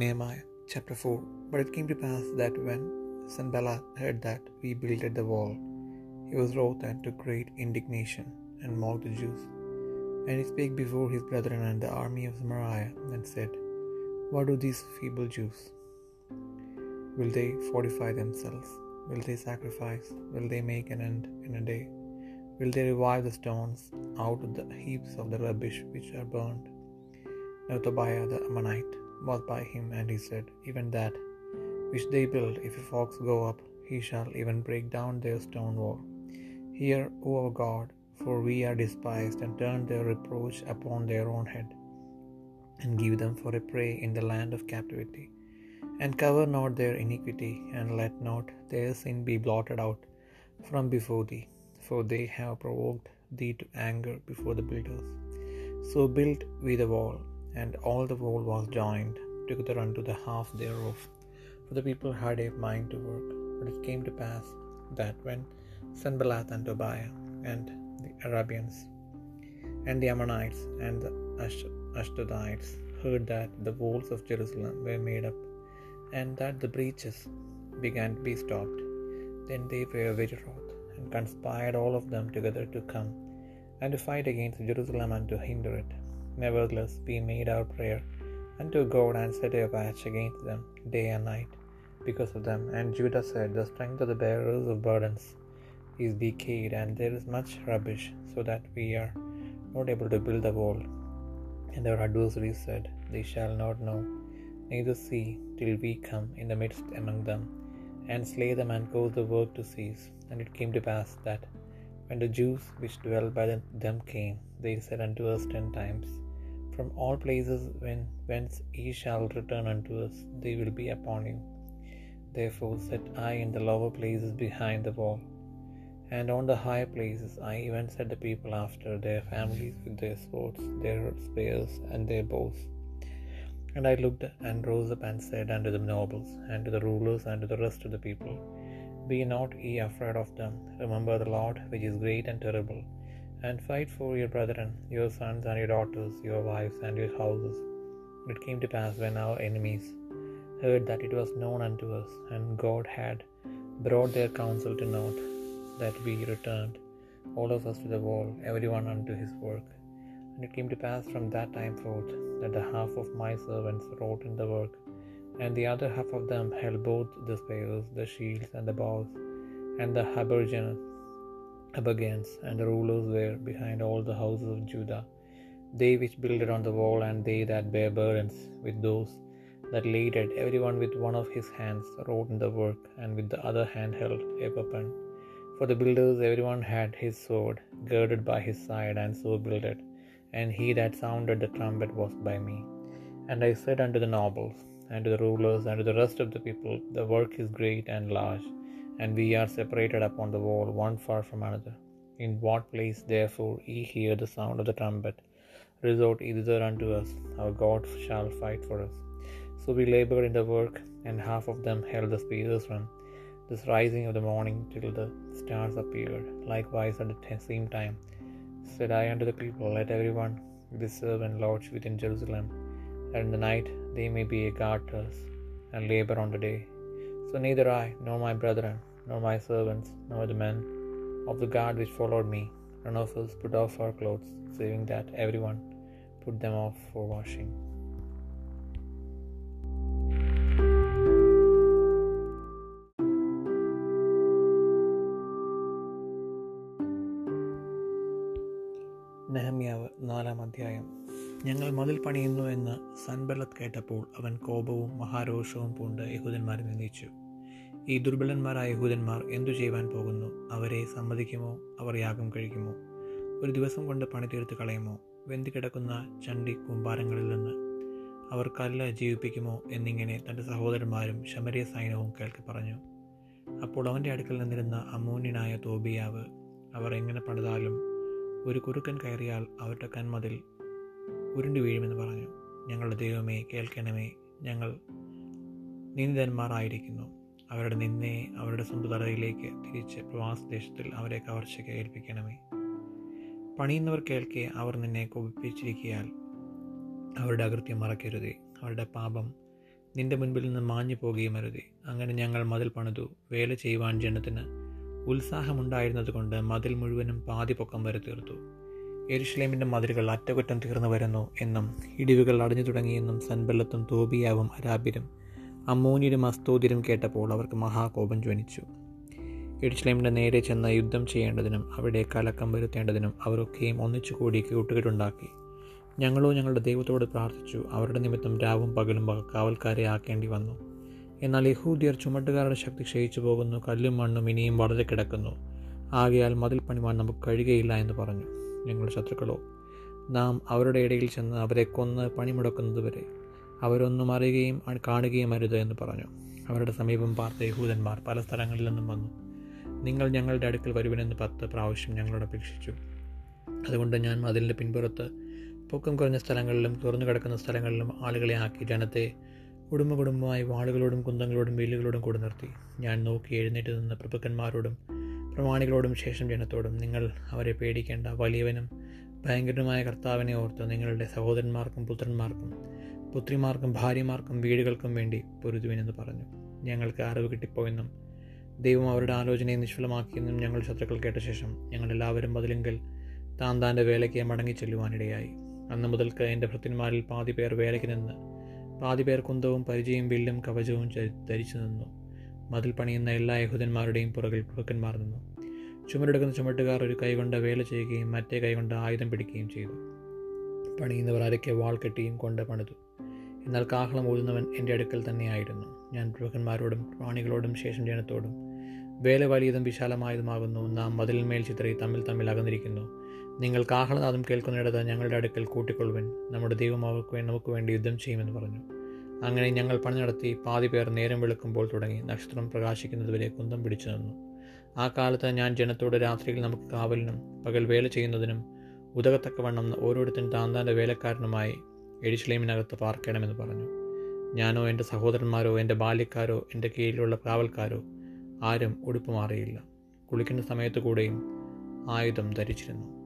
Nehemiah chapter 4 But it came to pass that when Sanballat heard that we builded the wall, he was wroth and took great indignation, and mocked the Jews. And he spake before his brethren and the army of Samaria, and said, What do these feeble Jews? Will they fortify themselves? Will they sacrifice? Will they make an end in a day? Will they revive the stones out of the heaps of the rubbish which are burned? Now Tobiah the Ammonite was by him, and he said, Even that which they build, if a fox go up, he shall even break down their stone wall. Hear, O our God, for we are despised, and turn their reproach upon their own head, and give them for a prey in the land of captivity. And cover not their iniquity, and let not their sin be blotted out from before thee, for they have provoked thee to anger before the builders. So built we the wall, and all the wall was joined together unto the half thereof. For the people had a mind to work. But it came to pass that when Sanballat and Tobiah and the Arabians and the Ammonites and the Ashdodites heard that the walls of Jerusalem were made up, and that the breaches began to be stopped, then they were very wroth, and conspired all of them together to come and to fight against Jerusalem and to hinder it. Nevertheless, we made our prayer unto God and set a watch against them day and night because of them. And Judah said, The strength of the bearers of burdens is decayed, and there is much rubbish, so that we are not able to build the wall. And our adversaries said, They shall not know, neither see, till we come in the midst among them, and slay them and cause the work to cease. And it came to pass that when the Jews which dwell by them came, they said unto us ten times, From all places when, whence ye shall return unto us, they will be upon you. Therefore set I in the lower places behind the wall, and on the high places I even set the people after their families with their swords, their spears, and their bows. And I looked and rose up and said unto the nobles, and to the rulers, and to the rest of the people, Be not ye afraid of them. Remember the Lord, which is great and terrible, and fight for your brethren, your sons and your daughters, your wives and your houses. It came to pass when our enemies heard that it was known unto us, and God had brought their counsel to naught, that we returned, all of us to the wall, every one unto his work. And it came to pass from that time forth, that the half of my servants wrought in the work, and the other half of them held both the spears, the shields, and the bows, and the habergeons, and the rulers were behind all the houses of Judah, they which builded on the wall, and they that bare burdens, with those that labored, every one with one of his hands wrought in the work, and with the other hand held a weapon. For the builders, every one had his sword girded by his side, and so builded. And he that sounded the trumpet was by me. And I said unto the nobles, and to the rulers, and to the rest of the people, The work is great and large, and we are separated upon the wall, one far from another. In what place, therefore, ye hear the sound of the trumpet, resort thither unto us, our God shall fight for us. So we labored in the work, and half of them held the spears from this rising of the morning till the stars appeared. Likewise at the same time said I unto the people, Let every one this servant lodge within Jerusalem, that in the night they may be a guard to us, and labor on the day. So neither I, nor my brethren, nor my servants, nor the men of the guard which followed me, none of us put off our clothes, saving that everyone put them off for washing. നെഹമ്യാവ് നാലാം അധ്യായം ഞങ്ങൾ മതിൽ പണിയുന്നു എന്ന് സൻബലത്ത് കേട്ടപ്പോൾ അവൻ കോപവും മഹാരോഷവും പൂണ്ട് യഹൂദന്മാരെ നിന്ദിച്ചു ഈ ദുർബലന്മാരായ യഹൂദന്മാർ എന്തു ചെയ്യുവാൻ പോകുന്നു? അവരെ സമ്മതിക്കുമോ? അവർ യാഗം കഴിക്കുമോ? ഒരു ദിവസം കൊണ്ട് പണി തീർത്ത് കളയുമോ? വെന്തി കിടക്കുന്ന ചണ്ടി കൂമ്പാരങ്ങളിൽ നിന്ന് അവർ കല്ല് ജീവിപ്പിക്കുമോ? എന്നിങ്ങനെ തന്റെ സഹോദരന്മാരും ശമരിയ സൈന്യവും കേൾക്കി പറഞ്ഞു. അപ്പോൾ അവന്റെ അടുക്കൽ നിന്നിരുന്ന അമൂന്യനായ തോബിയാവ് അവർ എങ്ങനെ പണിതാലും ഒരു കുറുക്കൻ കയറിയാൽ അവരുടെ കന്മതിൽ ഉരുണ്ടു വീഴുമെന്ന് പറഞ്ഞു. ഞങ്ങളുടെ ദൈവമേ കേൾക്കണമേ. ഞങ്ങൾ നിന്ദിതന്മാരായിരിക്കുന്നു. അവരുടെ നിന്നെ അവരുടെ സ്വന്തം തലയിലേക്ക് തിരിച്ച് പ്രവാസദേശത്തിൽ അവരെ കവർച്ചയ്ക്ക് ഏൽപ്പിക്കണമേ. പണിയുന്നവർ കേൾക്കെ അവർ നിന്നെ കൊപ്പിച്ചിരിക്കിയാൽ അവരുടെ അകൃത്യം മറക്കരുതേ. അവരുടെ പാപം നിന്റെ മുൻപിൽ നിന്ന് മാഞ്ഞു പോകുകയും അരുതേ. അങ്ങനെ ഞങ്ങൾ മതിൽ പണിതു വേല ചെയ്യുവാൻ ജനത്തിന് ഉത്സാഹമുണ്ടായിരുന്നതുകൊണ്ട് മതിൽ മുഴുവനും പാതി പൊക്കം വരെ തീർത്തു. എരുഷലേമിന്റെ മതിലുകൾ അറ്റകുറ്റം തീർന്നു വരുന്നു എന്നും ഇടിവുകൾ അടഞ്ഞു തുടങ്ങിയെന്നും സൻബല്ലത്തും തോബിയാവും അരാബിരും അമ്മൂനിരും മസ്തോതിരം കേട്ടപ്പോൾ അവർക്ക് മഹാകോപം ജ്വനിച്ചു. എഡിസ്ലൈമിന്റെ നേരെ ചെന്ന് യുദ്ധം ചെയ്യേണ്ടതിനും അവിടെ കലക്കം വരുത്തേണ്ടതിനും അവരൊക്കെയും ഒന്നിച്ചു കൂടി കൂട്ടുകെട്ടുണ്ടാക്കി. ഞങ്ങളോ ഞങ്ങളുടെ ദൈവത്തോട് പ്രാർത്ഥിച്ചു അവരുടെ നിമിത്തം രാവും പകലും കാവൽക്കാരെ ആക്കേണ്ടി വന്നു. എന്നാൽ യഹൂദിയർ ചുമട്ടുകാരുടെ ശക്തി ക്ഷയിച്ചു പോകുന്നു കല്ലും മണ്ണും ഇനിയും വളരെ കിടക്കുന്നു. ആകയാൽ മതിൽ പണിമാൻ നമുക്ക് കഴിയുകയില്ല എന്ന് പറഞ്ഞു. ഞങ്ങളുടെ ശത്രുക്കളോ നാം അവരുടെ ഇടയിൽ ചെന്ന് അവരെ കൊന്ന് പണിമുടക്കുന്നതുവരെ അവരൊന്നും അറിയുകയും കാണുകയും അരുത് എന്ന് പറഞ്ഞു. അവരുടെ സമീപം പാർത്ത യഹൂദന്മാർ പല സ്ഥലങ്ങളിൽ നിന്നും വന്നു. നിങ്ങൾ ഞങ്ങളുടെ അടുക്കൽ വരുവിനെന്ന് പത്ത് പ്രാവശ്യം ഞങ്ങളോട് അപേക്ഷിച്ചു. അതുകൊണ്ട് ഞാൻ മതിലിന്റെ പിൻപുറത്ത് പൊക്കം കുറഞ്ഞ സ്ഥലങ്ങളിലും തുറന്നു കിടക്കുന്ന സ്ഥലങ്ങളിലും ആളുകളെ ആക്കി ജനത്തെ കുടുംബ കുടുംബമായി വാളുകളോടും കുന്തങ്ങളോടും വേലുകളോടും കൂടെ നിർത്തി. ഞാൻ നോക്കി എഴുന്നേറ്റ് നിന്ന പ്രഭുക്കന്മാരോടും പ്രമാണികളോടും ശേഷം ജനത്തോടും നിങ്ങൾ അവരെ പേടിക്കേണ്ട വലിയവനും ഭയങ്കരനുമായ കർത്താവിനെ ഓർത്ത് നിങ്ങളുടെ സഹോദരന്മാർക്കും പുത്രന്മാർക്കും പുത്രിമാർക്കും ഭാര്യമാർക്കും വീടുകൾക്കും വേണ്ടി പൊരുതുവിനെന്ന് പറഞ്ഞു. ഞങ്ങൾക്ക് അറിവ് കിട്ടിപ്പോയെന്നും ദൈവം അവരുടെ ആലോചനയെ നിഷ്ഫലമാക്കിയെന്നും ഞങ്ങൾ ശത്രുക്കൾ കേട്ട ശേഷം ഞങ്ങളെല്ലാവരും ബദലെങ്കിൽ താൻ താന്റെ വേലയ്ക്ക് മടങ്ങി ചെല്ലുവാനിടയായി. അന്ന് മുതൽക്ക് എന്റെ ഭൃത്യന്മാരിൽ പാതി പേർ വേലയ്ക്ക് നിന്ന് പാതി പേർ കുന്തവും പരിചയം വില്ലും കവചവും ധരിച്ചു നിന്നു. മതിൽ പണിയുന്ന എല്ലാ യഹൂദന്മാരുടെയും പുറകിൽ പ്രഭുക്കന്മാർ നിന്നു. ചുമരെടുക്കുന്ന ചുമട്ടുകാർ ഒരു കൈകൊണ്ട് വേല ചെയ്യുകയും മറ്റേ കൈകൊണ്ട് ആയുധം പിടിക്കുകയും ചെയ്തു. പണിയുന്നവർ അരയ്ക്ക് വാൾ കെട്ടിയും കൊണ്ട് പണിതു. എന്നാൽ കാഹളം ഊതുന്നവൻ എന്റെ അടുക്കൽ തന്നെയായിരുന്നു. ഞാൻ പ്രഭുക്കന്മാരോടും പ്രാണികളോടും ശേഷം ജനത്തോടും വേല വലിയതും വിശാലമായതുമാകുന്നു. നാം മതിലിന്മേൽ ചിത്രി തമ്മിൽ തമ്മിൽ അകന്നിരിക്കുന്നു. നിങ്ങൾ കാഹളനാദം കേൾക്കുന്നിടത്ത് ഞങ്ങളുടെ അടുക്കൽ കൂട്ടിക്കൊള്ളുവൻ. നമ്മുടെ ദൈവം അവർക്ക് നമുക്ക് വേണ്ടി യുദ്ധം ചെയ്യുമെന്ന് പറഞ്ഞു. അങ്ങനെ ഞങ്ങൾ പണി നടത്തി പാതി പേർ നേരം വെളുക്കുമ്പോൾ തുടങ്ങി. നക്ഷത്രം പ്രകാശിക്കുന്നതുവരെ കുന്തം പിടിച്ചു നിന്നു. ആ കാലത്ത് ഞാൻ ജനത്തോട് രാത്രിയിൽ നമുക്ക് കാവലിനും പകൽ വേല ചെയ്യുന്നതിനും ഉതകത്തക്കവണ്ണം ഓരോരുത്തരും താന്താന്റെ വേലക്കാരനുമായി എരിശ്ലേമിനകത്ത് പാർക്കണമെന്ന് പറഞ്ഞു. ഞാനോ എന്റെ സഹോദരന്മാരോ എന്റെ ബാല്യക്കാരോ എന്റെ കീഴിലുള്ള കാവൽക്കാരോ ആരും ഉടുപ്പ് മാറിയില്ല. കുളിക്കുന്ന സമയത്ത് കൂടെയും ആയുധം ധരിച്ചിരുന്നു.